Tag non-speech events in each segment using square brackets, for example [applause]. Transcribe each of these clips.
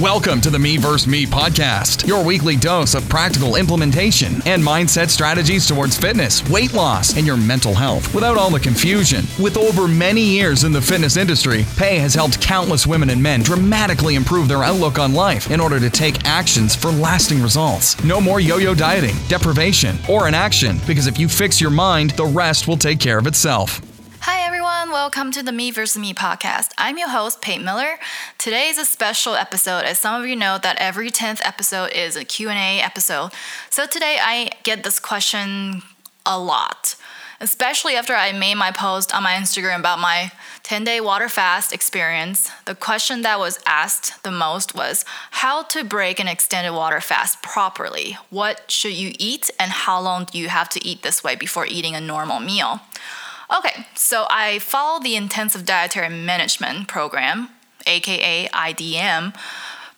Welcome to the Me vs. Me podcast, your weekly dose of practical implementation and mindset strategies towards fitness, weight loss, and your mental health without all the confusion. With over many years in the fitness industry, Pay has helped countless women and men dramatically improve their outlook on life in order to take actions for lasting results. No more yo yo dieting, deprivation, or inaction, because if you fix your mind, the rest will take care of itself. Everyone, welcome to the Me vs. Me podcast. I'm your host, Pate Miller. Today is a special episode. As some of you know that every 10th episode is a Q&A episode. So today I get this question a lot, especially after I made my post on my Instagram about my 10-day water fast experience. The question that was asked the most was how to break an extended water fast properly. What should you eat and how long do you have to eat this way before eating a normal meal? Okay, so I follow the Intensive Dietary Management Program, aka IDM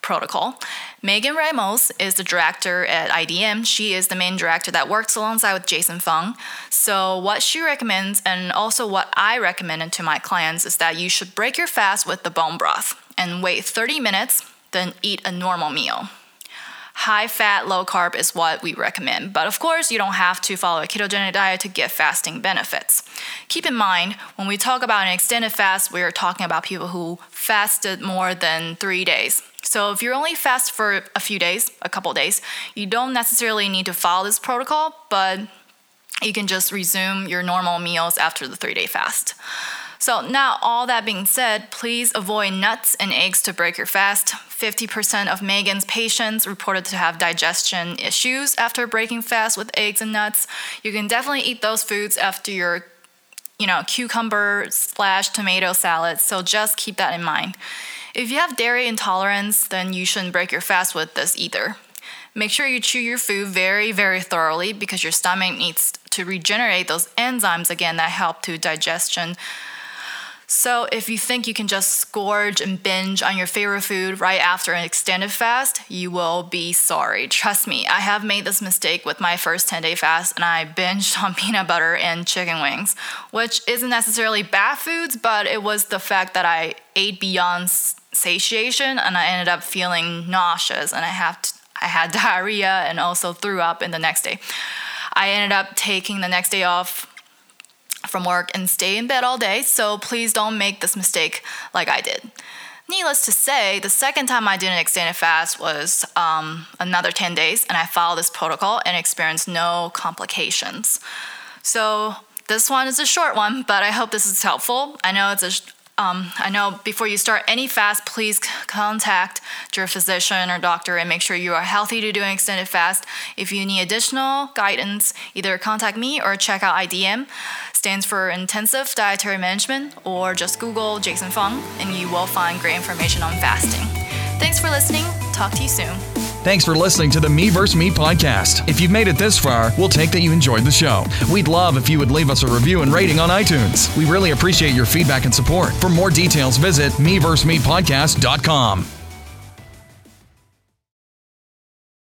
protocol. Megan Ramos is the director at IDM. She is the main director that works alongside with Jason Fung. So, what she recommends, and also what I recommended to my clients, is that you should break your fast with the bone broth and wait 30 minutes, then eat a normal meal high fat, low carb is what we recommend. But of course, you don't have to follow a ketogenic diet to get fasting benefits. Keep in mind, when we talk about an extended fast, we are talking about people who fasted more than three days. So if you only fast for a few days, a couple days, you don't necessarily need to follow this protocol, but you can just resume your normal meals after the three day fast. So, now all that being said, please avoid nuts and eggs to break your fast. 50% of Megan's patients reported to have digestion issues after breaking fast with eggs and nuts. You can definitely eat those foods after your you know, cucumber slash tomato salad, so just keep that in mind. If you have dairy intolerance, then you shouldn't break your fast with this either. Make sure you chew your food very, very thoroughly because your stomach needs to regenerate those enzymes again that help to digestion so, if you think you can just gorge and binge on your favorite food right after an extended fast, you will be sorry. Trust me, I have made this mistake with my first 10 day fast and I binged [laughs] on peanut butter and chicken wings, which isn't necessarily bad foods, but it was the fact that I ate beyond satiation and I ended up feeling nauseous and I have to, I had [laughs] diarrhea and also threw up in the next day. I ended up taking the next day off from work and stay in bed all day, so please don't make this mistake like I did. Needless to say, the second time I did an extended fast was um, another 10 days, and I followed this protocol and experienced no complications. So, this one is a short one, but I hope this is helpful. I know it's a um, I know before you start any fast, please contact your physician or doctor and make sure you are healthy to do an extended fast. If you need additional guidance, either contact me or check out IDM stands for Intensive Dietary Management, or just Google Jason Fung and you will find great information on fasting. Thanks for listening. Talk to you soon. Thanks for listening to the Me vs. Me podcast. If you've made it this far, we'll take that you enjoyed the show. We'd love if you would leave us a review and rating on iTunes. We really appreciate your feedback and support. For more details, visit meversmepodcast.com.